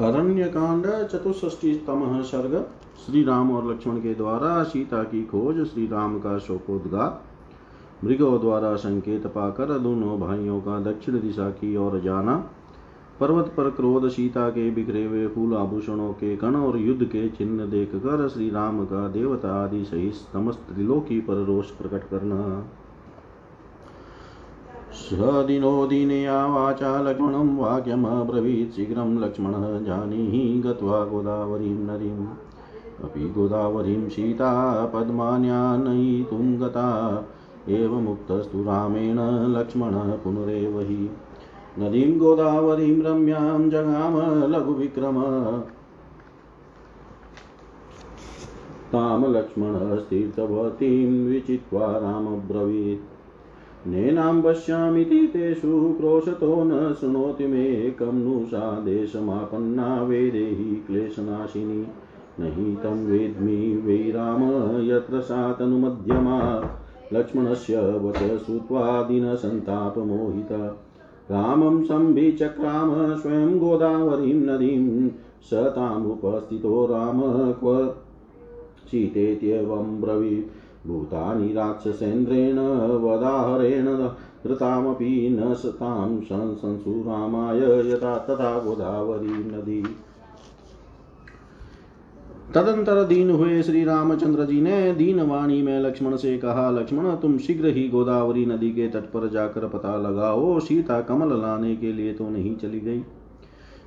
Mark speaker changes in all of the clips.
Speaker 1: अरण्य कांड चतुष्टीतम सर्ग। श्री राम और लक्ष्मण के द्वारा सीता की खोज श्री राम का शोकोद्गार। मृगों द्वारा संकेत पाकर दोनों भाइयों का दक्षिण दिशा की ओर जाना। पर्वत पर क्रोध सीता के बिखरे हुए फूल आभूषणों के कण और युद्ध के चिन्ह देखकर श्री राम का देवता आदि सहित समस्त त्रिलोकी पर रोष प्रकट करना। स दिनो दिनया वाचा लक्ष्मणं वाक्यमब्रवीत् शीघ्रं लक्ष्मणः जानीहि गत्वा गोदावरीं नदीम् अपि गोदावरीं सीता पद्मान्यानयितुं गता, एवमुक्तस्तु रामेण लक्ष्मणः पुनरेव हि नदीं गोदावरीं रम्यां जगाम लघुविक्रम। तां लक्ष्मणस्तीर्थवतीं विचित्वा रामब्रवीत्। नेनां पश्यामिति तेषु क्रोशतो न शृणोति मे कं नु सा देशमापन्ना वेदेहि क्लेशनाशिनी। नहि तं वेद्मि वै राम यत्र सा तनुमध्यमा लक्ष्मणस्य वच श्रुत्वा दिनसन्तापमोहिता। रामं सम्भिचक्राम स्वयं गोदावरीं नदीं। स तामुपस्थितो राम क्व सीतेत्येवं ब्रवीत्। भूतानि राक्षसेन्द्रेण वदाहरेण धृतामपि न सतां संसुरामाय यथा तथा गोदावरी नदी। तदंतर दीन हुए श्री रामचंद्र जी ने दीन वाणी में लक्ष्मण से कहा, लक्ष्मण, तुम शीघ्र ही गोदावरी नदी के तट पर जाकर पता लगाओ, सीता कमल लाने के लिए तो नहीं चली गई।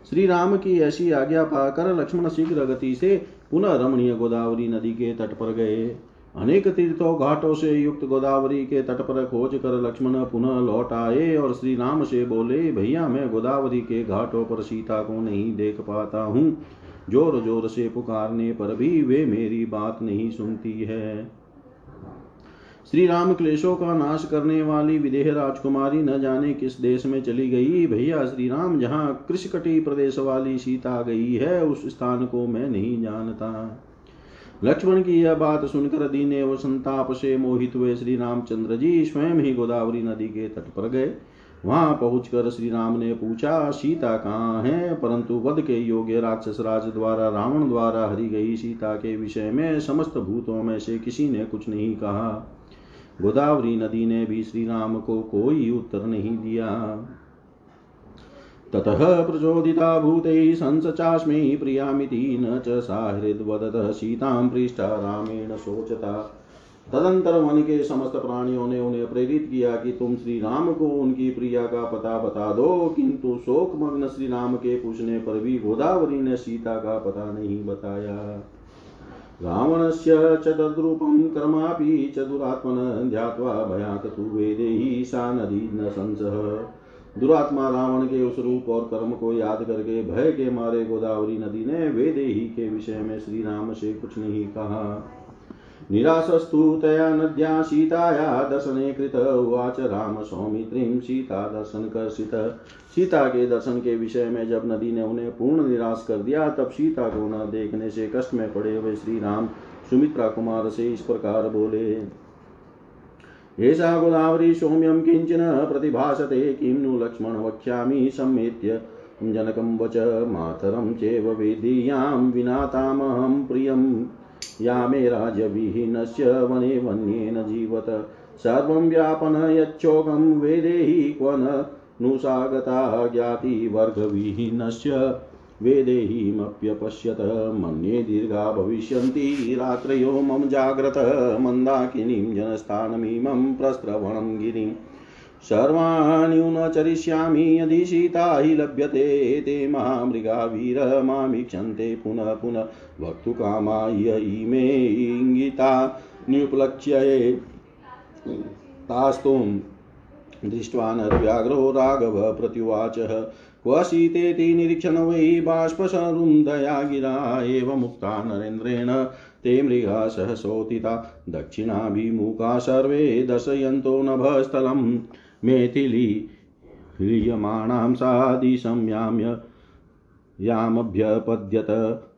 Speaker 1: श्री राम की ऐसी आज्ञा पाकर लक्ष्मण शीघ्र गति से पुनः रमणीय गोदावरी नदी के तट पर गए। अनेक तीर्थों घाटों से युक्त गोदावरी के तट पर खोज कर लक्ष्मण पुनः लौट आए और श्री राम से बोले, भैया, मैं गोदावरी के घाटों पर सीता को नहीं देख पाता हूँ। ज़ोर ज़ोर से पुकारने पर भी वे मेरी बात नहीं सुनती है। श्री राम क्लेशों का नाश करने वाली विदेह राजकुमारी न जाने किस देश में चली गई। भैया श्री राम जहाँ कृषकटी प्रदेश वाली सीता गई है, उस स्थान को मैं नहीं जानता। लक्ष्मण की यह बात सुनकर दीन एवं संताप से मोहित हुए श्री रामचंद्र जी स्वयं ही गोदावरी नदी के तट पर गए। वहाँ पहुंचकर श्री राम ने पूछा, सीता कहाँ है? परंतु वध के योग्य राक्षस राज द्वारा, रावण द्वारा, हरी गई सीता के विषय में समस्त भूतों में से किसी ने कुछ नहीं कहा। गोदावरी नदी ने भी श्री राम को कोई उत्तर नहीं दिया। ततः प्रचोदिता भूतैः संसचास्मै प्रियामिति न च सा हृद्वदतः सीतां पृष्ठा रामेण शोचता। तदंतर वन के समस्त प्राणियों ने उन्हें प्रेरित किया कि तुम श्री राम को उनकी प्रिया का पता बता दो, किंतु शोक मग्न श्री राम के पूछने पर भी गोदावरी ने सीता का पता नहीं बताया। रावणस्य च तद्रूपं कर्मापि च दुरात्मन ध्यात्वा भयात् तु वेदेहि सा नदी न संसः। दुरात्मा रावण के उस रूप और कर्म को याद करके भय के मारे गोदावरी नदी ने वेदेही के विषय में श्री राम से कुछ नहीं कहा। निराशस्तु तया नद्या सीताया दर्शने कृत उवाच राम सौमित्रीं सीता दर्शन कर्षित। सीता के दर्शन के विषय में जब नदी ने उन्हें पूर्ण निराश कर दिया, तब सीता को न देखने से कष्ट में पड़े हुए श्री राम सुमित्रा कुमार से इस प्रकार बोले एषा गोदावरी सौम्यं किंचन प्रतिभासते किं नु लक्ष्मण वक्ष्यामि सम्मेत्य। जनकं वच मातरं चेव वेदीयां विनातामहं प्रियं। या मे राज्यविहीनस्य वने वन्येन जीवत। सर्वं व्यापनयच्छोकं वेदेहि क्व न नुसागता ज्ञातिवर्गविहीनस्य वेदेहीमप्यपश्यत मन्ये दीर्घा भविष्यन्ति। रात्रयो मम जाग्रत मन्दाकिनीं जनस्थानमिमं प्रस्रवणं गिरिं सर्वाणि न चरिष्यामि यदि सीता हि लभ्यते, ते महामृगा वीर मामीक्षन्ते पुनः पुनः। वक्तुकामा इमे इङ्गिता। दृष्ट्वा नर्व्याघ्रो राघव प्रत्युवाचः। क्व शीतेति निरीक्षण वै बाष्पसरुन्धया गिरा एव मुक्ता नरेन्द्रेण। ते मृगा सहसोतिता, दक्षिणाभिमुखा सर्वे दर्शयन्तो नभस्थलं मेथिली ह्रियमाणां सादिशम्याम्य यामभ्यपद्यत।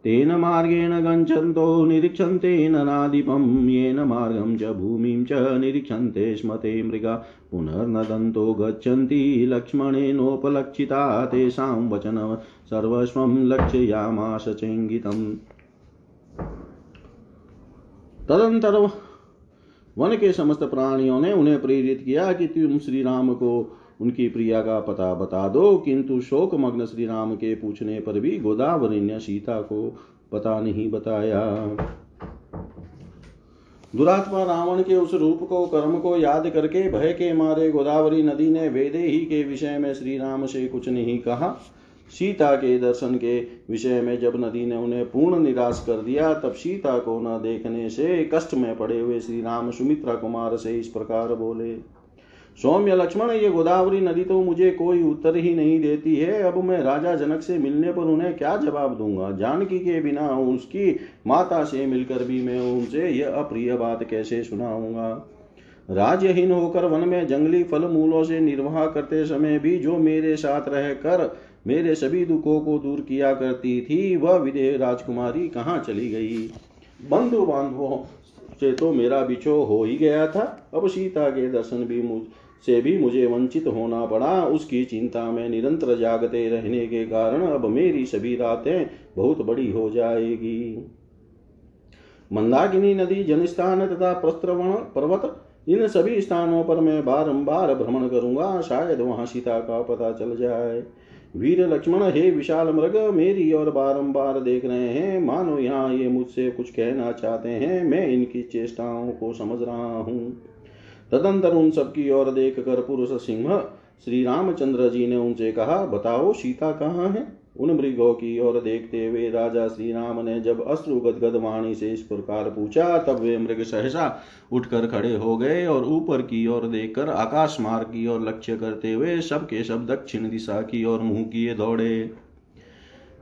Speaker 1: तेन मार्गेण गच्छन्तो, निरीक्षन्ते ननादिपं। येन मार्गं च भूमिं च निरीक्षन्ते स्म ते मृगा। पुनर्नदन्तो गच्छन्ति लक्ष्मणेनोपलक्षिता तेषां वचनं सर्वस्वं लक्ष्ययामास चेङ्गितम्। तदंतर वन के समस्त प्राणियों ने उन्हें प्रेरित किया कि तुम श्री राम को उनकी प्रिया का पता बता दो, किंतु शोक मग्न श्री राम के पूछने पर भी गोदावरी ने सीता को पता नहीं बताया। दुरात्मा रावण के उस रूप को, कर्म को याद करके भय के मारे गोदावरी नदी ने वेदे ही के विषय में श्री राम से कुछ नहीं कहा। सीता के दर्शन के विषय में जब नदी ने उन्हें पूर्ण निराश कर दिया, तब सीता को न देखने से कष्ट में पड़े हुए श्री राम सुमित्रा कुमार से इस प्रकार बोले सौम्य लक्ष्मण, ये गोदावरी नदी तो मुझे कोई उत्तर ही नहीं देती है। अब मैं राजा जनक से मिलने पर उन्हें क्या जवाब दूँगा? जानकी के बिना उसकी माता से मिलकर भी मैं उनसे यह अप्रिय बात कैसे सुनाऊँगा? राज्यहीन होकर वन में जंगली फल मूलों से निर्वाह करते समय भी जो मेरे साथ रहकर मेरे सभी दुखों को दूर किया करती थी, वह विदेह राजकुमारी कहाँ चली गई? बंधु बांधवों से तो मेरा बिछो हो ही गया था। अब सीता के दर्शन भी मुझ से भी मुझे वंचित होना पड़ा। उसकी चिंता में निरंतर जागते रहने के कारण अब मेरी सभी रातें बहुत बड़ी हो जाएगी। मंदाकिनी नदी, जनस्थान तथा प्रस्त्रवण पर्वत, इन सभी स्थानों पर मैं बारंबार भ्रमण करूँगा। शायद वहाँ सीता का पता चल जाए। वीर लक्ष्मण, हे विशाल मृग, मेरी और बारंबार देख रहे हैं। मानो यहाँ ये मुझसे कुछ कहना चाहते हैं, मैं इनकी चेष्टाओं को समझ रहा हूँ। तदंतर उन सबकी ओर देख कर पुरुष सिंह, श्री रामचंद्र जी ने उनसे कहा, बताओ, सीता कहाँ है? उन मृगों की ओर देखते हुए राजा श्री राम ने जब अश्रु गदगद वाणी से इस प्रकार पूछा, तब वे मृग सहसा उठकर खड़े हो गए और ऊपर की ओर देखकर आकाश मार्ग की ओर लक्ष्य करते हुए सबके सब दक्षिण दिशा की ओर मुँह किए दौड़े।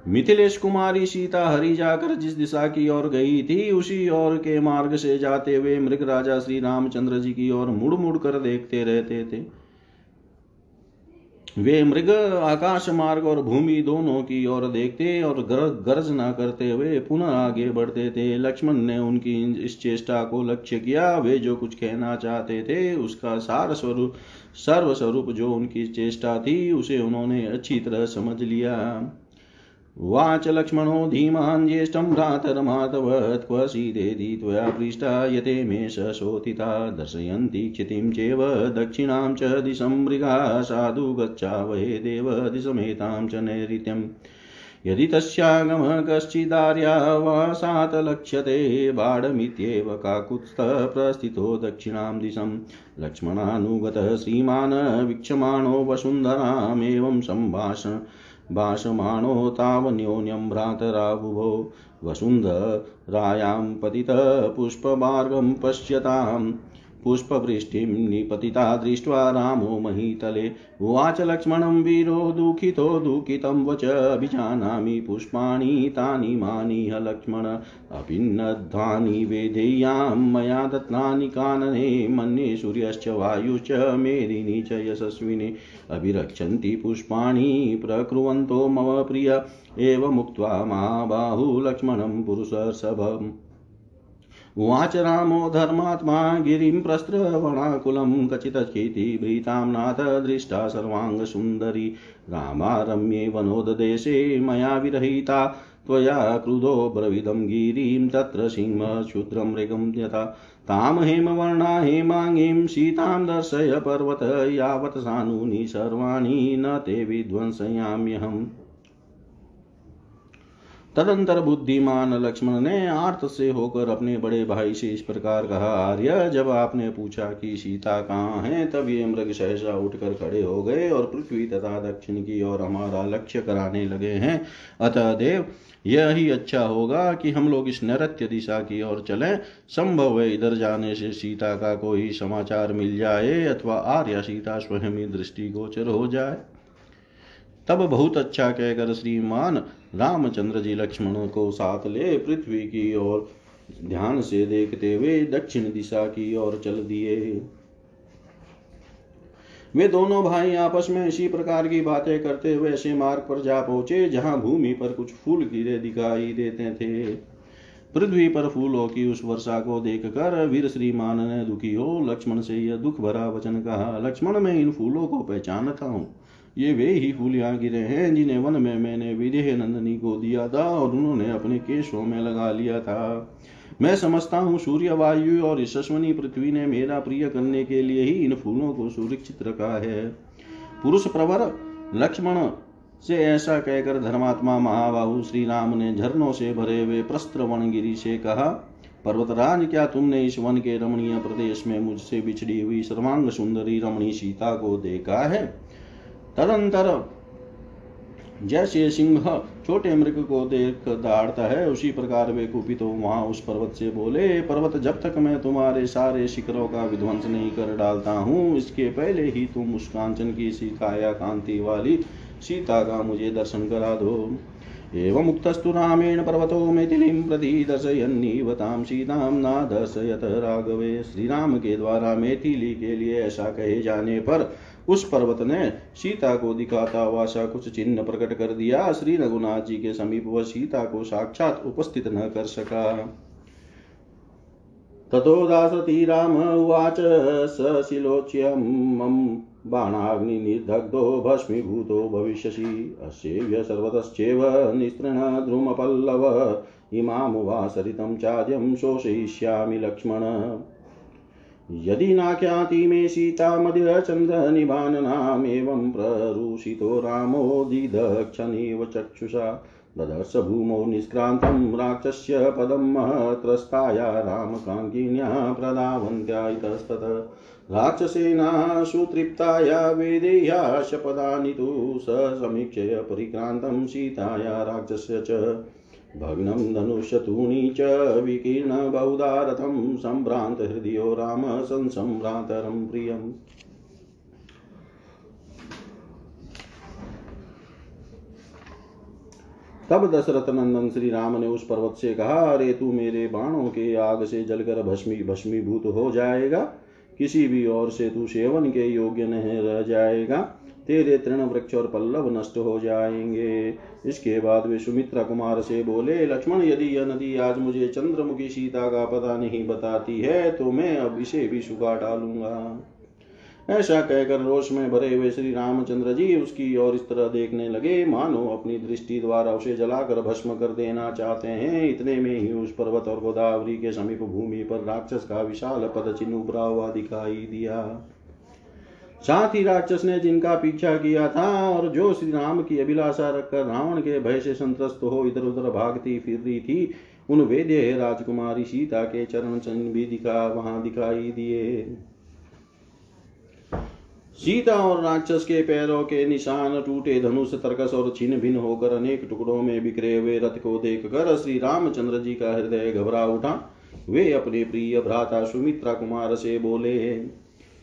Speaker 1: मिथिलेश कुमारी सीता हरि जाकर जिस दिशा की ओर गई थी, उसी ओर के मार्ग से जाते हुए मृग राजा श्री रामचंद्र जी की ओर मुड़ मुड़ कर देखते रहते थे। वे मृग, आकाश मार्ग और भूमि दोनों की ओर देखते और गर्ज न करते हुए पुनः आगे बढ़ते थे। लक्ष्मण ने उनकी इस चेष्टा को लक्ष्य किया। वे जो कुछ कहना चाहते थे, उसका सार स्वरूप, सर्वस्वरूप जो उनकी चेष्टा थी, उसे उन्होंने अच्छी तरह समझ लिया। वाच लक्ष्मणो धीमान् ज्येष्ठं भ्रातरमातवत् क्व सीदेति त्वया पृष्टा यते मे सशोथिता। दर्शयन्ति क्षितिं चेव दक्षिणां च दिशं मृगा। साधु गच्छावहे देव दिशमेतां च नैऋत्यम् यदि तस्यागमः कश्चिदार्यावासात् लक्ष्यते बाढमित्येव काकुत्स्थः प्रस्थितो दक्षिणां दिशं। लक्ष्मणानुगतः श्रीमान् वीक्षमाणो वसुन्धरामेवं सम्भाषण भाषमाणो तावन्योन्यं भ्रातराबुभो। वसुन्धरायां पतितपुष्पमार्गं पश्यताम्। पुष्पवृष्टिं निपतिता दृष्ट्वा रामो महीतले। उवाच लक्ष्मणं वीरो दुःखितो दुःखितं वच अभिजानामि पुष्पाणि तानि मानिह लक्ष्मण। अभिन्नद्धानि वेदेय्यां मया दत्तानि कानने मन्ये सूर्यश्च वायुश्च मेदिनी च यशस्विने। अभिरक्षन्ति पुष्पाणि प्रकुर्वन्तो मम प्रिय। एवमुक्त्वा महाबाहुलक्ष्मणं पुरुषसभम्। उवाच रामो धर्मात्मा गिरिं प्रस्त्रवणाकुलं कचितचितिभृतां नाथ दृष्टा सर्वाङ्गसुन्दरी। रामारम्ये वनोददेशे मया विरहिता, त्वया क्रुधो ब्रविदं गिरिं तत्र सिंहक्षुद्रं मृगं यथा। तां हेमवर्णा हेमाङ्गीं सीतां दर्शय पर्वत यावत् सानूनि सर्वाणि न ते विध्वंसयाम्यहम्। तदंतर बुद्धिमान लक्ष्मण ने आर्त से होकर अपने बड़े भाई से इस प्रकार कहा, आर्य, जब आपने पूछा कि सीता कहाँ है, तब ये मृग सहसा उठकर खड़े हो गए और पृथ्वी तथा दक्षिण की ओर हमारा लक्ष्य कराने लगे हैं। अतः देव, यह ही अच्छा होगा कि हम लोग इस नृत्य दिशा की ओर चलें। संभव है इधर जाने से सीता का कोई समाचार मिल जाए अथवा आर्य सीता स्वयं ही दृष्टिगोचर हो जाए। तब बहुत अच्छा कहकर श्रीमान रामचंद्र जी लक्ष्मण को साथ ले पृथ्वी की ओर ध्यान से देखते हुए दक्षिण दिशा की ओर चल दिए। वे दोनों भाई आपस में इसी प्रकार की बातें करते हुए ऐसे मार्ग पर जा पहुँचे जहाँ भूमि पर कुछ फूल गिरे दिखाई देते थे। पृथ्वी पर फूलों की उस वर्षा को देखकर वीर श्रीमान ने दुखी हो लक्ष्मण से यह दुख भरा वचन कहा, लक्ष्मण, मैं इन फूलों को पहचानता हूँ। ये वे ही फूल यहाँ गिरे हैं, जिन्हें वन में मैंने विदेह नंदनी को दिया था और उन्होंने अपने केशों में लगा लिया था। मैं समझता हूँ सूर्य वायु और यशस्वनी पृथ्वी ने मेरा प्रिय करने के लिए ही इन फूलों को सुरक्षित रखा है। पुरुष प्रवर, लक्ष्मण से ऐसा कहकर धर्मात्मा महाबाहु श्री राम ने झरनों से भरे हुए प्रस्त्र वनगिरी से कहा, पर्वतराज, क्या तुमने इस वन के रमणीय प्रदेश में मुझसे बिछड़ी हुई सर्वांग सुंदरी रमणी सीता को देखा है? तदंतर जैसे सिंह छोटे मृग को देख दाड़ता है, उसी प्रकार वे कुपित तो वहाँ उस पर्वत से बोले, पर्वत, जब तक मैं तुम्हारे सारे शिखरों का विध्वंस नहीं कर डालता हूँ, इसके पहले ही तुम उस कांचन की सी काया कांति वाली सीता का मुझे दर्शन करा दो। एवं मुक्तस्तु रामेण पर्वतो मैथिलीं प्रति दर्शयन्नीव तां सीतां न दर्शयत राघवे। श्री राम के द्वारा मैथिली के लिए ऐसा कहे जाने पर उस पर्वत ने सीता को दिखाता हुआ सा कुछ चिन्ह प्रकट कर दिया। श्री रघुनाथ जी के समीप वह सीता को साक्षात उपस्थित न कर सका। ततो दासती राम उवाच, स शिलोच्यमं बाणाग्निर्दग्धो भस्मीभूतो भविष्यसि। अस्येव्य सर्वतश्चैव निस्तृणद्रुमपल्लव इमां वा सरितं चाद्यं शोषयिष्यामि लक्ष्मण। यदि नाख्याति मे सीता मदिरचन्द्रनिभाननामेवं प्ररुषितो रामो दिदक्षनिव चक्षुषा। ददर्श भूमौ निष्क्रान्तं राक्षस्य पदं महत्रस्ताया रामकाङ्किन्या प्रदावन्त्या इतस्तत राक्षसेना सुतृप्ताया वेदेया शपदानि तु स समीक्षय परिक्रान्तं सीताया राक्षस्य च। भग्नं धनुषतूणी च विकीर्ण बहुधारथं सम्भ्रान्तहृदयो राम संसम्भ्रातरं प्रियम्। तब दशरथ नंदन श्री राम ने उस पर्वत से कहा, अरे तू मेरे बाणों के आग से जलकर भस्मी, भस्मीभूत हो जाएगा। किसी भी ओर से तू सेवन के योग्य नहीं रह जाएगा। तेरे तृण वृक्ष और पल्लव नष्ट हो जाएँगे। इसके बाद वे सुमित्रा कुमार से बोले, लक्ष्मण, यदि यह नदी आज मुझे चंद्रमुखी सीता का पता नहीं बताती है तो मैं अब इसे भी सुखा डालूँगा। ऐसा कहकर रोष में भरे हुए श्री रामचंद्र जी उसकी ओर इस तरह देखने लगे, मानो अपनी दृष्टि द्वारा उसे जलाकर भस्म कर देना चाहते हैं। इतने में ही उस पर्वत और गोदावरी के समीप भूमि पर राक्षस का विशाल पद चिन्ह उभरा हुआ दिखाई दिया। साथ ही राक्षस ने जिनका पीछा किया था और जो श्री राम की अभिलाषा रखकर रावण के भय से संतस्त हो इधर उधर भागती फिर रही थी, उन वेद्य राजकुमारी सीता के चरण चिन्ह भी दिखा, वहाँ दिखाई दिए। सीता और राक्षस के पैरों के निशान टूटे, धनुष, तरकस और छिन्न भिन्न होकर अनेक टुकड़ों में बिखरे हुए रथ को देखकर श्री रामचंद्र जी का हृदय घबरा उठा। वे अपने प्रिय भ्राता सुमित्रा कुमार से बोले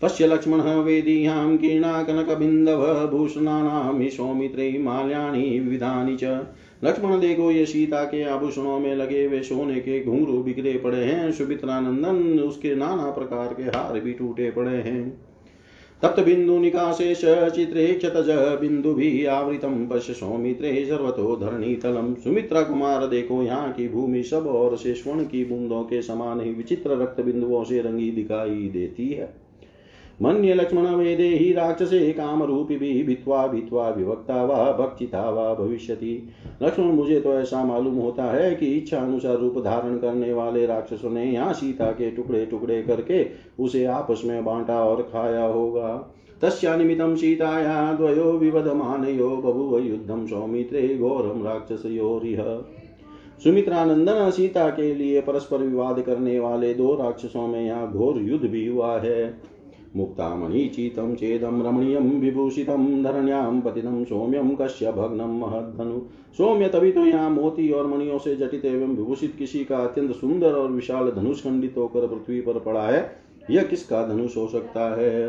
Speaker 1: पश्य लक्ष्मणः वेदीयां किर्णाकनकबिन्दवभूषणानां सौमित्रे माल्यानि विविधानि च। लक्ष्मण देखो ये सीता के आभूषणों में लगे, वे सोने के घुंघरू बिखरे पड़े हैं सुमित्रा नंदन उसके नाना प्रकार के हार भी टूटे पड़े हैं। तप्त बिंदु निकाशेष चित्रे क्षतज, बिंदु भी आवृतम, पश्य सौमित्रे सर्वतो धरणी तलम। सुमित्रा कुमार देखो यहाँ की भूमि सब और से स्वर्ण की बूंदों के समान ही विचित्र रक्त बिंदुओं से रंगी दिखाई देती है। मन्य लक्ष्मण वेदे ही राक्षसे कामरूपिभिः भित्वा भित्वा विभक्ता वा भक्षिता वा भविष्यति। लक्ष्मण, मुझे तो ऐसा मालूम होता है कि इच्छा अनुसार रूप धारण करने वाले राक्षसों ने यहाँ सीता के टुकड़े टुकड़े करके उसे आपस में बांटा और खाया होगा। तस्या तस्यानिमित्तं सीताया द्वयो विवदमानयो बभुव युद्धं सौमित्रे घोरं राक्षसयोरिह सुमित्रानंदन सीता के लिए परस्पर विवाद करने वाले दो राक्षसों में यहाँ घोर युद्ध भी हुआ है। मुक्तामणिचितं चेदं रमणीयं विभूषितं धरण्यां पतितं सौम्यं कश्य भग्नं महद्धनु। सौम्य तभी तो यहाँ मोती और मणियों से जटित एवं विभूषित किसी का अत्यंत सुंदर और विशाल धनुष खंडित होकर पृथ्वी पर पड़ा है। यह किसका धनुष हो सकता है?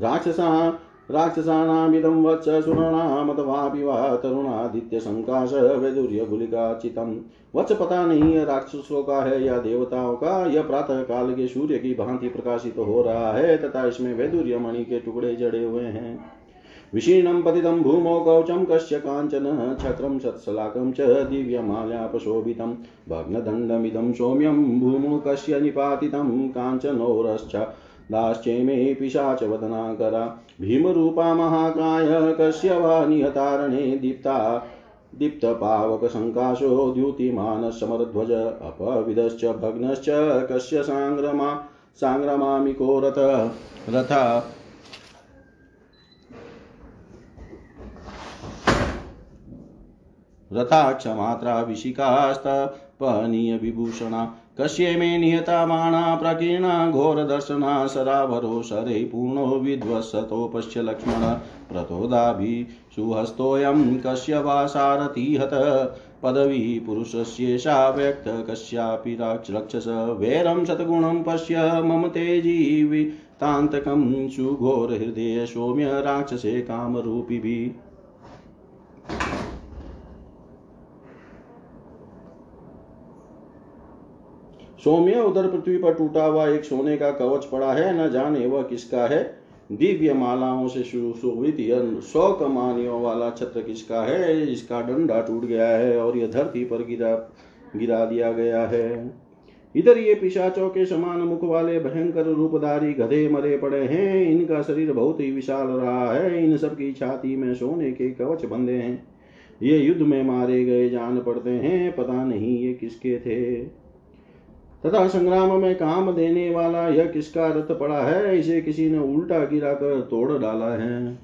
Speaker 1: राक्षसा राक्षसानामिदं वत्स सुरणामथवापि वा तरुणादित्यसङ्काश वैदुर्यगुलिकाचितं वत्स पता नहीं है राक्षसों का है या देवताओं का, यह प्रातः काल के सूर्य की भांति प्रकाशित तो हो रहा है तथा इसमें वैदुर्य मणि के टुकड़े जड़े हुए हैं। विशीर्णं पतितं भूमौ कवचं कस्य काञ्चन, छत्रं सत्सलाकं च दिव्यमाल्यापशोभितं भग्नदण्डमिदं सौम्यं भूमौ कस्य निपातितं काञ्चनोरश्च। दाश्चैमे पिशाचवदनाकरा भीमरूपा महाकाय कस्य वा निहतारणे दीप्ता। दीप्तपावकसङ्काशो द्युतिमानः अपविदश्च भग्नश्च कस्य साङ्ग्रमा साङ्ग्रमामिको रथ? रथ। रथाक्षमात्रा विशिकास्तपनीयविभूषणा कस्य मे निहता माणा प्रकीर्णा, घोरदर्शना सराभरो शरे पूर्णो विध्वसतो पश्य लक्ष्मण। प्रतोदाभिषुहस्तोऽयं कस्य वा सारथिहत। पदवी पुरुषस्येषा व्यक्त कस्यापि रक्षस। वैरं शतगुणं पश्य मम तेजीवितान्तकं सुघोरहृदय सौम्य राक्षसे कामरूपिभिः। सौम्य उधर पृथ्वी पर टूटा हुआ एक सोने का कवच पड़ा है, न जाने वह किसका है? दिव्य मालाओं से सुशोभित सौ कमानियों वाला छत्र किसका है? इसका डंडा टूट गया है और यह धरती पर गिरा गिरा दिया गया है। इधर ये पिशाचों के समान मुख वाले भयंकर रूपधारी गधे मरे पड़े हैं। इनका शरीर बहुत ही विशाल रहा है। इन सब की छाती में सोने के कवच बंधे हैं। ये युद्ध में मारे गए जान पड़ते हैं। पता नहीं ये किसके थे। तथा संग्राम में काम देने वाला यह किसका रथ पड़ा है? इसे किसी ने उल्टा गिरा कर तोड़ डाला है।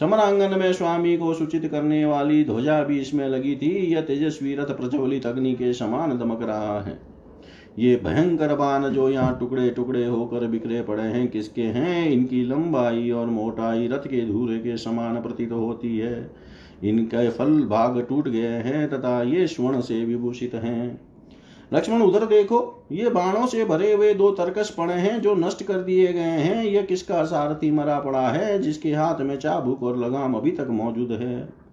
Speaker 1: समरांगन में स्वामी को सूचित करने वाली ध्वजा भी इसमें लगी थी। यह तेजस्वी रथ प्रज्वलित अग्नि के समान दमक रहा है। ये भयंकर बाण जो यहाँ टुकड़े टुकड़े होकर बिखरे पड़े हैं, किसके हैं? इनकी लंबाई और मोटाई रथ के धूरे के समान प्रतीत होती है। इनके फल भाग टूट गए हैं तथा ये स्वर्ण से विभूषित हैं। लक्ष्मण उधर देखो, ये बाणों से भरे हुए दो तरकस पड़े हैं जो नष्ट कर दिए गए हैं। यह किसका सारथी मरा पड़ा है, जिसके हाथ में चाबुक और लगाम अभी तक मौजूद है?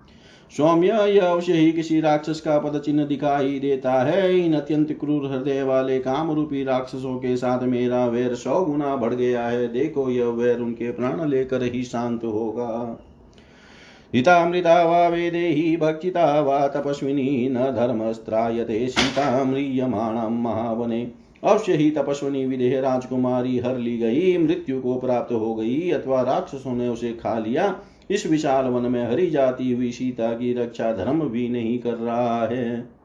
Speaker 1: सौम्य, यह अवश्य ही किसी राक्षस का पद चिन्ह दिखाई देता है। इन अत्यंत क्रूर हृदय वाले काम रूपी राक्षसों के साथ मेरा वैर सौ गुना बढ़ गया है। देखो, यह वैर उनके प्राण लेकर ही शांत होगा। हितामृता वा वेदेहि भक्षिता वा तपस्विनी न धर्मस्त्रायते सीता म्रियमाणं महावने। अवश्य ही तपस्विनी विदेह राजकुमारी हर ली गई, मृत्यु को प्राप्त हो गई, अथवा राक्षसों ने उसे खा लिया। इस विशाल वन में हरी जाती हुई सीता की रक्षा धर्म भी नहीं कर रहा है।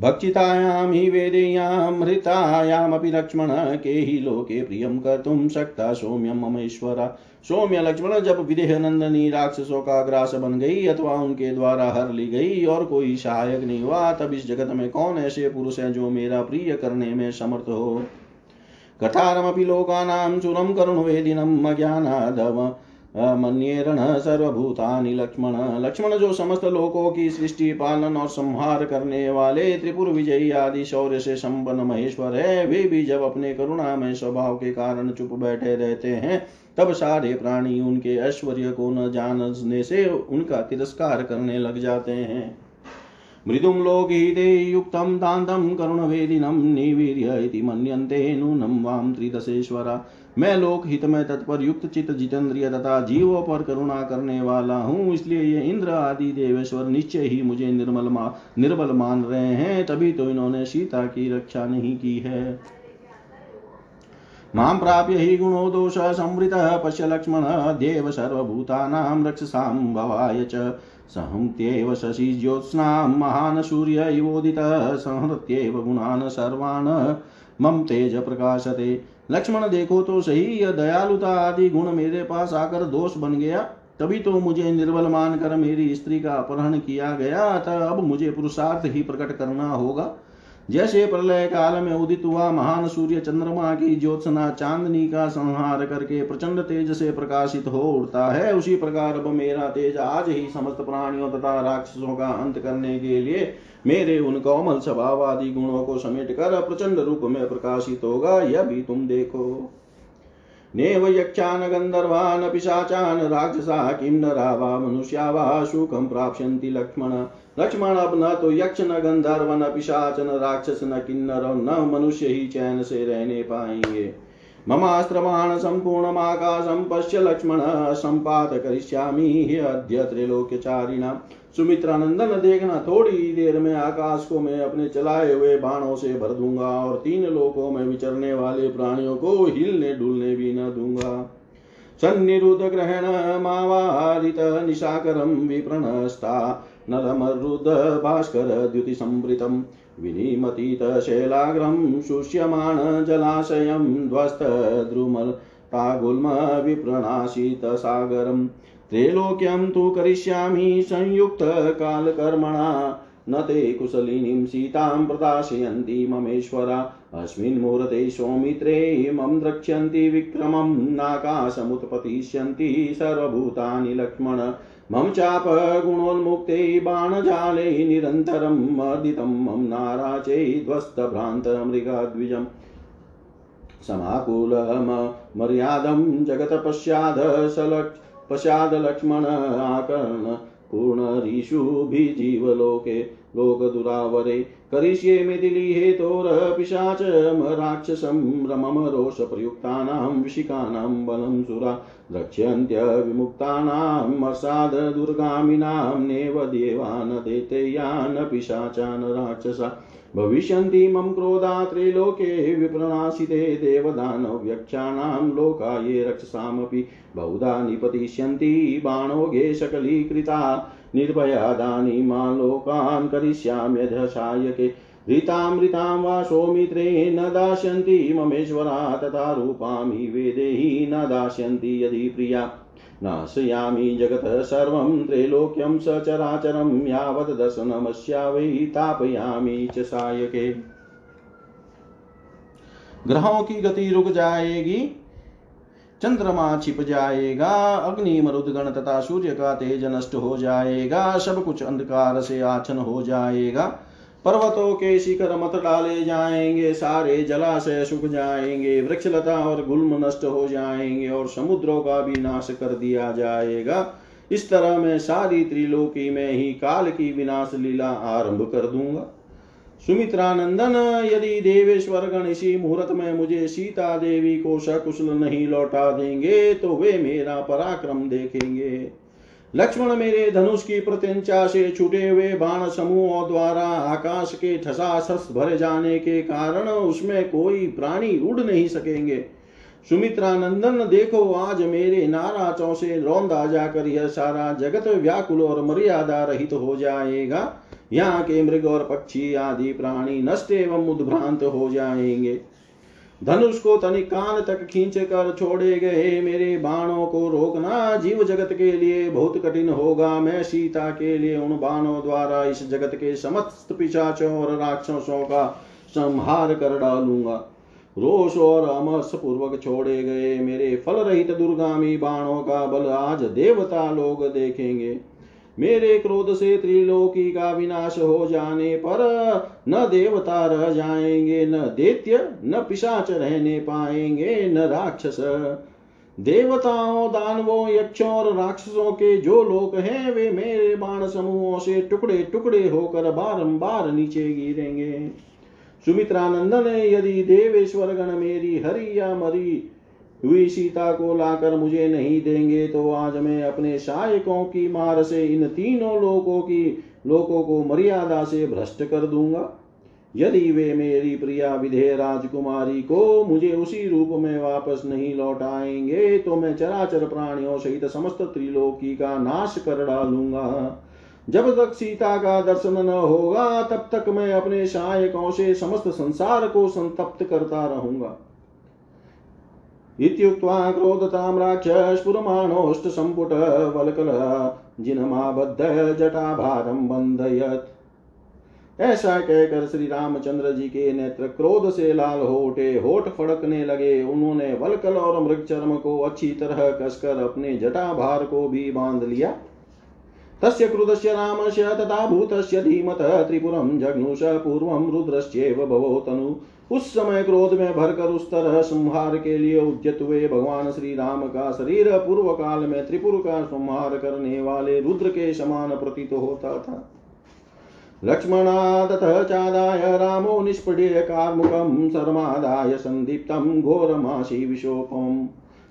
Speaker 1: भक्षितायां वेदेयामृतायामपि लक्ष्मण के ही लोके प्रियं कर्तुं शक्ता सौम्यं मम ईश्वरा। सौम्य लक्ष्मण जब विदेह नंदनी राक्षसों का ग्रास बन गई अथवा उनके द्वारा हर ली गई और कोई सहायक नहीं हुआ, तब इस जगत में कौन ऐसे पुरुष है जो मेरा प्रिय करने में समर्थ हो? कठारमपि लोकानां चुरं करुणवेदिनम् अज्ञानादव। मन्येरण सर्वभूतानि लक्ष्मण। लक्ष्मण जो समस्त लोकों की सृष्टि, पालन और संहार करने वाले त्रिपुर विजयी आदि शौर्य से संपन्न महेश्वर है, वे भी जब अपने करुणा में स्वभाव के कारण चुप बैठे रहते हैं, तब सारे प्राणी उनके ऐश्वर्य को न जानने से उनका तिरस्कार करने लग जाते हैं। मृदुं लोकहिते युक्तं दान्तं करुणवेदिनं निवीर्य इति मन्यन्ते नूनं वां त्रिदशेश्वरा। मैं लोक हित में तत्पर युक्त चित जितेंद्रिय तथा जीवों पर करुणा करने वाला हूँ इसलिए ये इंद्र आदि देवेश्वर निश्चय ही मुझे निर्मल मा, निर्बल मान रहे हैं तभी तो इन्होंने सीता की रक्षा नहीं की है। माँ प्राप्य हि गुणो दोष संवृतः पश्य लक्ष्मण देव सर्वभूतानां रक्षसां भवाय च। सहन्त्येव शशि ज्योत्स्नां महान् सूर्य इवोदितः संहृत्येव गुणान् सर्वान्। मम तेज प्रकाशते। लक्ष्मण, देखो तो सही, यह दयालुता आदि गुण मेरे पास आकर दोष बन गया। तभी तो मुझे निर्बल मानकर मेरी स्त्री का अपहरण किया गया, अतः अब मुझे पुरुषार्थ ही प्रकट करना होगा। जैसे प्रलय काल में उदित हुआ महान सूर्य चंद्रमा की ज्योत्सना चांदनी का संहार करके प्रचंड तेज से प्रकाशित हो उठता है, उसी प्रकार अब मेरा तेज आज ही समस्त प्राणियों तथा राक्षसों का अंत करने के लिए मेरे उन कोमल स्वभाव आदि गुणों को समेट कर प्रचंड रूप में प्रकाशित होगा, यह भी तुम देखो। नेव यक्षान् गन्धर्वान् पिशाचान् राक्षसा किं नरा वा मनुष्या वा सुखं प्राप्स्यन्ति लक्ष्मण। लक्ष्मण अब न तो यक्ष, न गंधर्व, न पिशाच, न राक्षस, न किन्नर न मनुष्य ही चैन से रहने पाएँगे। ममास्त्रमाण सम्पूर्णमाकाशं पश्य लक्ष्मण सम्पात करिष्यामि अद्य त्रैलोक्यचारिणाम् सुमित्रानंदन देखना थोड़ी देर में आकाश को मैं अपने चलाए हुए बाणों से भर दूँगा और तीन लोकों में विचरने वाले प्राणियों को हिलने डुलने भी न दूँगा। सन्निरुद्ध ग्रहण मावारित निशाकरम विप्रणस्ता, नरमरुद्ध भास्कर द्युतिसंवृतम्। विनिमतीतशैलाग्रं शुष्यमाण जलाशयं ध्वस्तद्रुमतागुल्म विप्रणाशितसागरम् त्रैलोक्यं तु करिष्यामि संयुक्तकालकर्मणा। न ते कुशलिनीं सीतां प्रदाशयन्ति ममेश्वरा। अस्मिन् मुहूर्ते सौमित्रे मम द्रक्ष्यन्ति विक्रमं नाकाशमुत्पतिष्यन्ति सर्वभूतानि लक्ष्मण। मम चाप गुणोन्मुक्ते बाणजाले निरन्तरं मर्दितं, मम नाराचे ध्वस्तभ्रान्तमृगाद्विजम्। समाकुलमर्यादं जगत्पश्चाद सलक् पश्चाद लक्ष्मण आकर्ण। पूर्णरीषुभिजीवलोके लोकदुरावरे करिष्ये मिथिली हेतोरपिशाच राक्षसं रमम रोषप्रयुक्तानां विशिकानां बलं सुरा द्रक्ष्यन्त्यविमुक्तानां मर्षाद दुर्गामिनां नेव देवान् दैतेयान् पिशाचान् राक्षसा। भविष्यन्ति मम क्रोधा त्रैलोके विप्रणाशिते देवदानव्यक्षाणां लोका ये रक्षसामपि। बहुधा निपतिष्यन्ति बाणोगे सकलीकृता निर्भयादानि मा लोकान् करिष्याम्यधसायके ऋतामृतां वा सौमित्रे न दास्यन्ति ममेश्वरा तथा रूपामि वेदेहि न दास्यन्ति यदि प्रिया। नाशयामि जगतः सर्वं त्रैलोक्यं सचराचरं यावत् दर्शनमस्या वै तापयामि च सायके। ग्रहों की गति रुक जाएगी। चंद्रमा छिप जाएगा, अग्नि मरुदगण तथा सूर्य का तेज नष्ट हो जाएगा, सब कुछ अंधकार से आछन हो जाएगा। पर्वतों के शिखर मत डाले जाएँगे, सारे जलाशय सूख जाएँगे, वृक्षलता और गुल्म नष्ट हो जाएँगे और समुद्रों का भी नाश कर दिया जाएगा। इस तरह मैं सारी त्रिलोकी में ही काल की विनाश लीला आरंभ कर दूँगा। सुमित्रानंदन, यदि देवेश्वर गण इसी मुहूर्त में मुझे सीता देवी को सकुशल नहीं लौटा देंगे तो वे मेरा पराक्रम देखेंगे। लक्ष्मण मेरे धनुष की प्रत्यंचा से छूटे हुए बाण समूहों द्वारा आकाश के ठसाठस भर जाने के कारण उसमें कोई प्राणी उड़ नहीं सकेंगे। सुमित्रानंदन, देखो, आज मेरे नाराचों से रौंदा जाकर यह सारा जगत व्याकुल और मर्यादा रहित तो हो जाएगा। यहाँ के मृग और पक्षी आदि प्राणी नष्ट एवं उद्भ्रांत हो जाएँगे। धनुष को तनिक कान तक खींच कर छोड़े गए मेरे बाणों को रोकना जीव जगत के लिए बहुत कठिन होगा। मैं सीता के लिए उन बाणों द्वारा इस जगत के समस्त पिशाचों और राक्षसों का संहार कर डालूँगा। रोष और अमस पूर्वक छोड़े गए मेरे फल रहित दुर्गामी बाणों का बल आज देवता लोग देखेंगे। मेरे क्रोध से त्रिलोकी का विनाश हो जाने पर न देवता रह जाएँगे, न दैत्य, न पिशाच रहने पाएँगे, न राक्षस। देवताओं, दानवों, यक्षों और राक्षसों के जो लोग हैं, वे मेरे बाण समूहों से टुकड़े टुकड़े होकर बारंबार नीचे गिरेंगे। सुमित्रानंदन यदि देवेश्वर गण मेरी हरि या मरी हुई सीता को लाकर मुझे नहीं देंगे तो आज मैं अपने सहायकों की मार से इन तीनों लोगों की लोकों को मर्यादा से भ्रष्ट कर दूँगा। यदि वे मेरी प्रिया विधेय राजकुमारी को मुझे उसी रूप में वापस नहीं लौटाएँगे तो मैं चराचर प्राणियों सहित समस्त त्रिलोकी का नाश कर डालूँगा। जब तक सीता का दर्शन न होगा, तब तक मैं अपने सहायकों से समस्त संसार को संतप्त करता रहूँगा। इत्युक्त्वा क्रोधतां राक्षस्फुरमाणोष्टसम्पुटवल्कल जिनमाबद्ध जटाभारं बन्धयत्। ऐसा कहकर श्री रामचंद्र जी के नेत्र क्रोध से लाल हो उठे, होठ फड़कने लगे। उन्होंने वलकल और मृग चर्म को अच्छी तरह कसकर अपने जटाभार को भी बाँध लिया। तस्य क्रुधस्य रामस्य तथा भूतस्य धीमत त्रिपुरं जघ्नुष पूर्वं रुद्रश्चेव भवो तनु। उस समय क्रोध में भरकर उस तरह संहार के लिए उद्यत हुए भगवान श्री राम का शरीर पूर्व काल में त्रिपुर का संहार करने वाले रुद्र के समान प्रतीत होता था। लक्ष्मणा ततः चादाय, रामो निष्पीड्य कार्मुकं शर्मादाय सन्दीप्तं घोरमाशी विशोपम्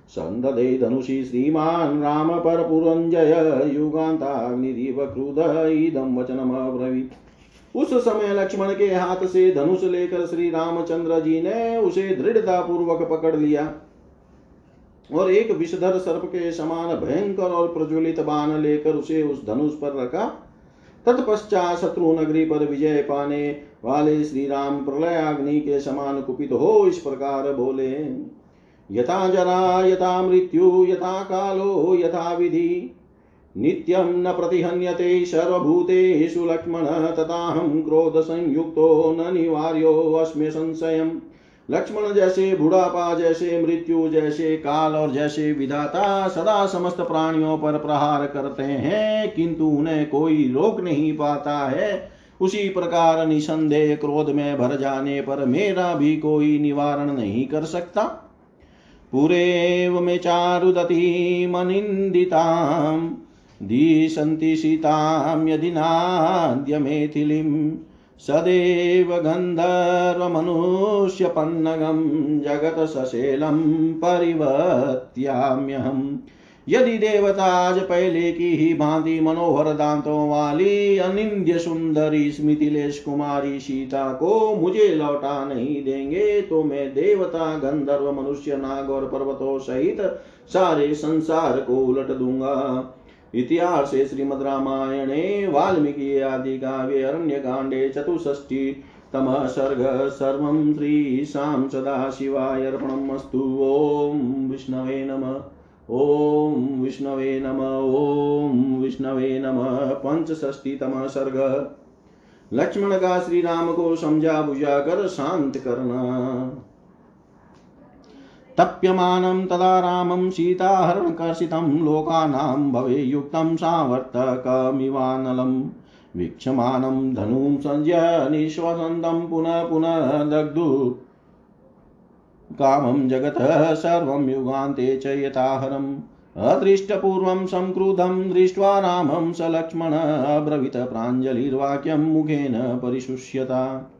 Speaker 1: सन्ददे धनुषि श्रीमान् राम परपुरञ्जय युगान्ताग्निरिव क्रुध, इदं वचनमब्रवीत्। उस समय लक्ष्मण के हाथ से धनुष लेकर श्री रामचंद्र जी ने उसे दृढ़ता पूर्वक पकड़ लिया। और एक विषधर सर्प के समान भयंकर और प्रज्वलित बाण लेकर उसे उस धनुष पर रखा। तत्पश्चात शत्रु नगरी पर विजय पाने वाले श्री राम प्रलयाग्नि के समान कुपित हो इस प्रकार बोले, यथा जरा, यथा मृत्यु, यथा कालो, यथा विधि नित्यं न प्रतिहन्यते सर्वभूतेषु लक्ष्मण, तथाहं क्रोधसंयुक्तो न निवार्योऽस्मि संशयम् लक्ष्मण जैसे बुढ़ापा, जैसे मृत्यु, जैसे काल और जैसे विधाता सदा समस्त प्राणियों पर प्रहार करते हैं, किंतु उन्हें कोई रोक नहीं पाता है। उसी प्रकार निसंदेह क्रोध में भर जाने पर मेरा भी कोई निवारण नहीं कर सकता। पुरेव में चारुदती मनिंदिताम दिशन्ति सीतां यदि नाद्यमेथिलीं सदेव गन्धर्वमनुष्यपन्नगं जगत्सशेलं परिवर्त्याम्यहम् यदि देवता आज पहले की ही भांति मनोहर दांतों वाली अनिंद्य सुंदरी स्मृतिलेश कुमारी सीता को मुझे लौटा नहीं देंगे तो मैं देवता गंधर्व मनुष्य, नाग और पर्वतों सहित सारे संसार को उलट दूँगा। इतिहासे श्रीमद्रामायणे वाल्मीकि आदि काव्ये, अरण्यकाण्डे चतुष्षष्टि तमः सर्ग सर्वं श्रीशां सदाशिवाय अर्पणमस्तु। ॐ विष्णवे नमः। ॐ विष्णवे नम। ॐ विष्णवे नमः। पंचषष्टितमः सर्ग लक्ष्मण का श्री राम को समझा बुझा कर शांत करना। तप्यमानं तदा रामं सीताहरणकर्षितं लोकानां भवेयुक्तं सावर्तकमिवानलं वीक्षमानं धनुं सञ्ज्य निःश्वसन्तं पुनः पुनः दग्धु। कामं जगतः सर्वं युगान्ते च यथाहरम्। अदृष्टपूर्वं संक्रुधं दृष्ट्वा रामं स लक्ष्मण अब्रवीत प्राञ्जलिर्वाक्यं मुखेन परिशुष्यता।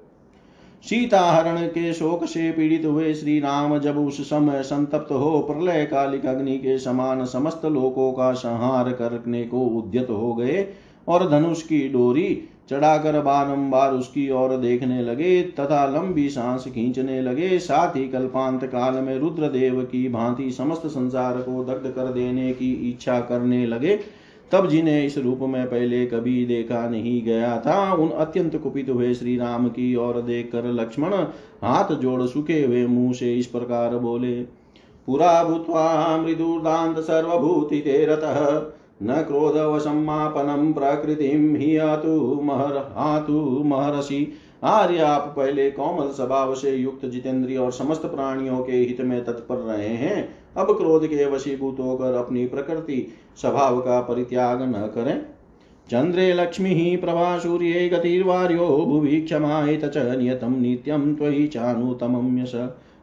Speaker 1: सीताहरण के शोक से पीड़ित हुए श्री राम जब उस समय संतप्त हो प्रलय कालिक अग्नि के समान समस्त लोकों का संहार करने को उद्यत हो गए और धनुष की डोरी चढ़ाकर बारंबार उसकी ओर देखने लगे तथा लंबी सांस खींचने लगे। साथ ही कल्पांत काल में रुद्रदेव की भांति समस्त संसार को दग्ध कर देने की इच्छा करने लगे। तब जिन्हें इस रूप में पहले कभी देखा नहीं गया था, उन अत्यंत कुपित हुए श्री राम की ओर देख कर लक्ष्मण हाथ जोड़ सुखे हुए मुँह से इस प्रकार बोले, पुरा भूत्वा सर्वभूति ते रतः, न क्रोधवसम्मापनं प्रकृतिं हि हातु महर, हातु महर्षि। आर्य आप पहले कोमल स्वभाव से युक्त जितेंद्रिय और समस्त प्राणियों के हित में तत्पर रहे हैं। अब क्रोध के वशीभूत होकर अपनी प्रकृति स्वभाव का परित्याग न करें। चंद्रे लक्ष्मी प्रभा सूर्य गतिर्वार्यो भुवि क्षमायत च नियतम नित्यम त्वयि चानुतमं यश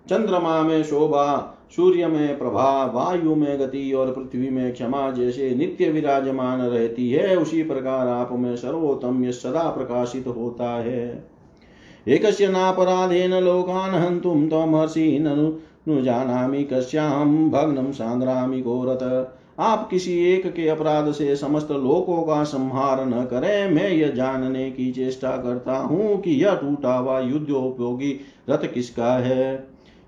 Speaker 1: चंद्रमा में शोभा, सूर्य में प्रभा, वायु में गति और पृथ्वी में क्षमा जैसे नित्य विराजमान रहती है, उसी प्रकार आप में सर्वोत्तम यश सदा प्रकाशित होता है। एकस्य नापराधेन लोकान् हन्तुं त्वमर्षि ननु नु जानामि कस्यां भग्नं सांग्रामी रथ आप किसी एक के अपराध से समस्त लोकों का संहार न करें। मैं यह जानने की चेष्टा करता हूँ कि यह टूटा हुआ युद्धोपयोगी रथ किसका है?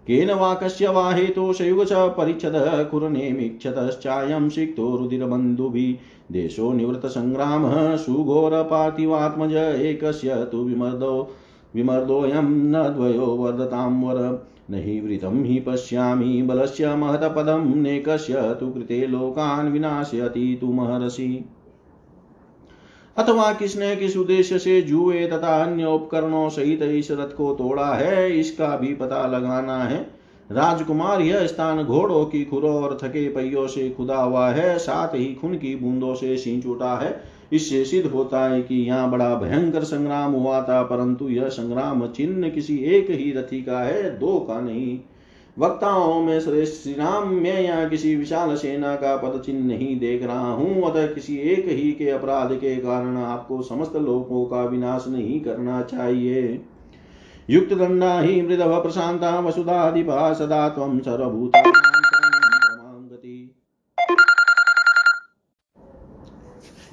Speaker 1: केन वा कस्य वा हेतोषयुग च परिच्छद कुरनेमीक्षतश्चायं सिक्तो रुधिरबन्धुभिः। देशो निवृत्तसङ्ग्रामः सुघोरपार्थिवात्मज एकस्य तु विमर्दो विमर्दोऽयं न द्वयो वर। न हि वृतं हि पश्यामि, बलस्य महतपदं नेकस्य, तु कृते लोकान् विनाशयति, तु महर्षि। अथवा किसने किस उद्देश्य से जुए तथा अन्य उपकरणों सहित इस रथ को तोड़ा है, इसका भी पता लगाना है। राजकुमार यह स्थान घोड़ों की खुरों और थके पहियों से खुदा हुआ है, साथ ही खून की बूंदों से सींच उठा है। इससे सिद्ध होता है कि यहाँ बड़ा भयंकर संग्राम हुआ था, परंतु यह संग्राम चिन्ह किसी एक ही रथी का है, दो का नहीं। वक्ताओं में श्रेष्ठ श्री राम मैं यहाँ किसी विशाल सेना का पद चिन्ह नहीं देख रहा हूँ, अतः किसी एक ही के अपराध के कारण आपको समस्त लोगों का विनाश नहीं करना चाहिए। युक्त दंडा ही मृदव प्रशांता वसुधाधिपा सदा तम सर्वभूता।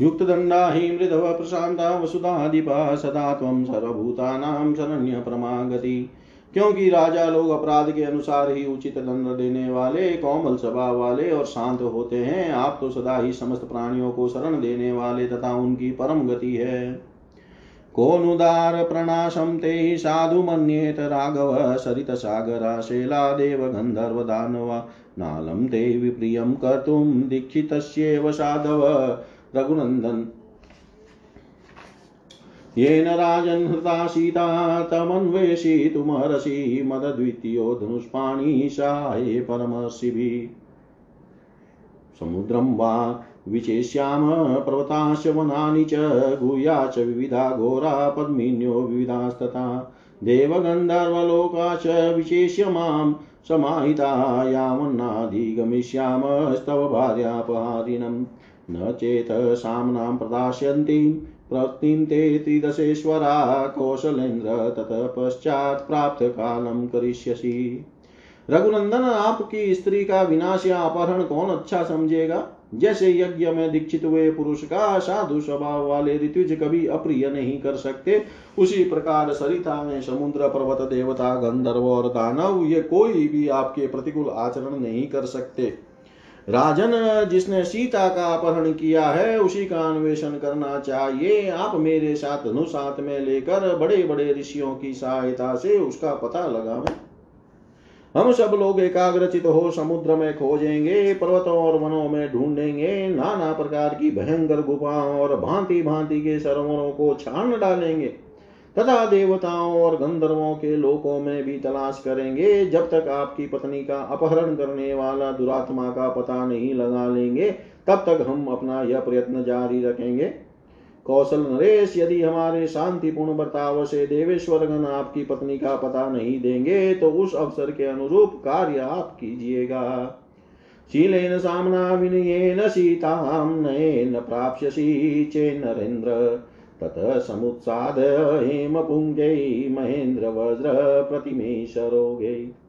Speaker 1: युक्तदण्डा हि मृदव प्रशान्ता वसुधाधिपा सदा त्वं सर्वभूतानां शरण्यप्रमागति। क्योंकि राजा लोग अपराध के अनुसार ही उचित दंड देने वाले, कोमल स्वभाव वाले और शांत होते हैं, आप तो सदा ही समस्त प्राणियों को शरण देने वाले तथा उनकी परम गति है। कोनुदार प्रणाशम ते ही साधु मन्येत राघव, सरित सागरा शेला देव गंधर्व दानवा नालं ते विप्रियं कर्तुं दीक्षित साधव। रघुनन्दन येन राजन् हृता सीता तमन्वेषितुमर्हसि मदद्वितीयो धनुष्पाणि साये परमशिभिः समुद्रं वा विचेष्याम पर्वताश्च वनानि च गुह्या च विविधा घोरा पद्मिन्यो विविधास्तथा। देवगन्धर्वलोका च विशेष्य माँ समाहिता यावन्नाधिगमिष्यामस्तव भार्यापहारिणम्। न चेत् साम्नां प्रदास्यन्ति प्रवृत्तिं ते त्रिदशेश्वरा कौशलेन्द्र ततः पश्चात् प्राप्त कालं करिष्यसि। रघुनंदन, आपकी स्त्री का विनाश या अपहरण कौन अच्छा समझेगा? जैसे यज्ञ में दीक्षित हुए पुरुष का साधु स्वभाव वाले ऋतुज कभी अप्रिय नहीं कर सकते। उसी प्रकार सरिता में समुद्र पर्वत, देवता, गंधर्व और दानव, ये कोई भी आपके प्रतिकूल आचरण नहीं कर सकते। राजन, जिसने सीता का अपहरण किया है, उसी का अन्वेषण करना चाहिए। आप मेरे साथ धनुष में लेकर बड़े बड़े ऋषियों की सहायता से उसका पता लगावें हम सब लोग एकाग्रचित हो समुद्र में खोजेंगे, पर्वतों और वनों में ढूंढेंगे, नाना प्रकार की भयंकर गुफाओं और भांति भांति के सरोवरों को छान डालेंगे। तथा देवताओं और गंधर्वों के लोकों में भी तलाश करेंगे। जब तक आपकी पत्नी का अपहरण करने वाला दुरात्मा का पता नहीं लगा लेंगे, तब तक हम अपना यह प्रयत्न जारी रखेंगे। कौशल नरेश, यदि हमारे शांतिपूर्ण बर्ताव से देवेश्वर गण आपकी पत्नी का पता नहीं देंगे तो उस अवसर के अनुरूप कार्य आप कीजिएगा। शीलेन सामना विनयेन सीतां नयेन प्राप्स्यसि चेन्नरेन्द्र। ततः समुत्साद हेमपुञ्जै महेन्द्र वज्र प्रतिमे सरोगे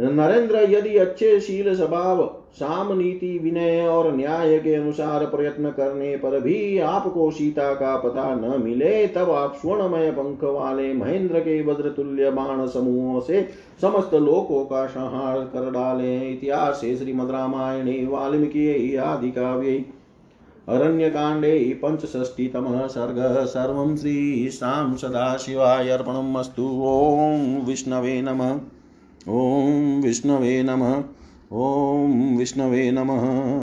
Speaker 1: नरेंद्र, यदि अच्छे शील स्वभाव, साम नीति विनय और न्याय के अनुसार प्रयत्न करने पर भी आपको सीता का पता न मिले, तब आप स्वर्णमय पंख वाले महेंद्र के वज्र तुल्य बाण समूहों से समस्त लोकों का संहार कर डाले। इतिहास श्रीमद रामायणे, वाल्मीकि आदि काव्य। अरण्यकाण्डे पञ्चषष्टितमः सर्ग, सर्वं श्रीशां सदाशिवाय अर्पणमस्तु। ॐ विष्णवे नमः। ॐ विष्णवे नमः। ॐ विष्णवे नमः।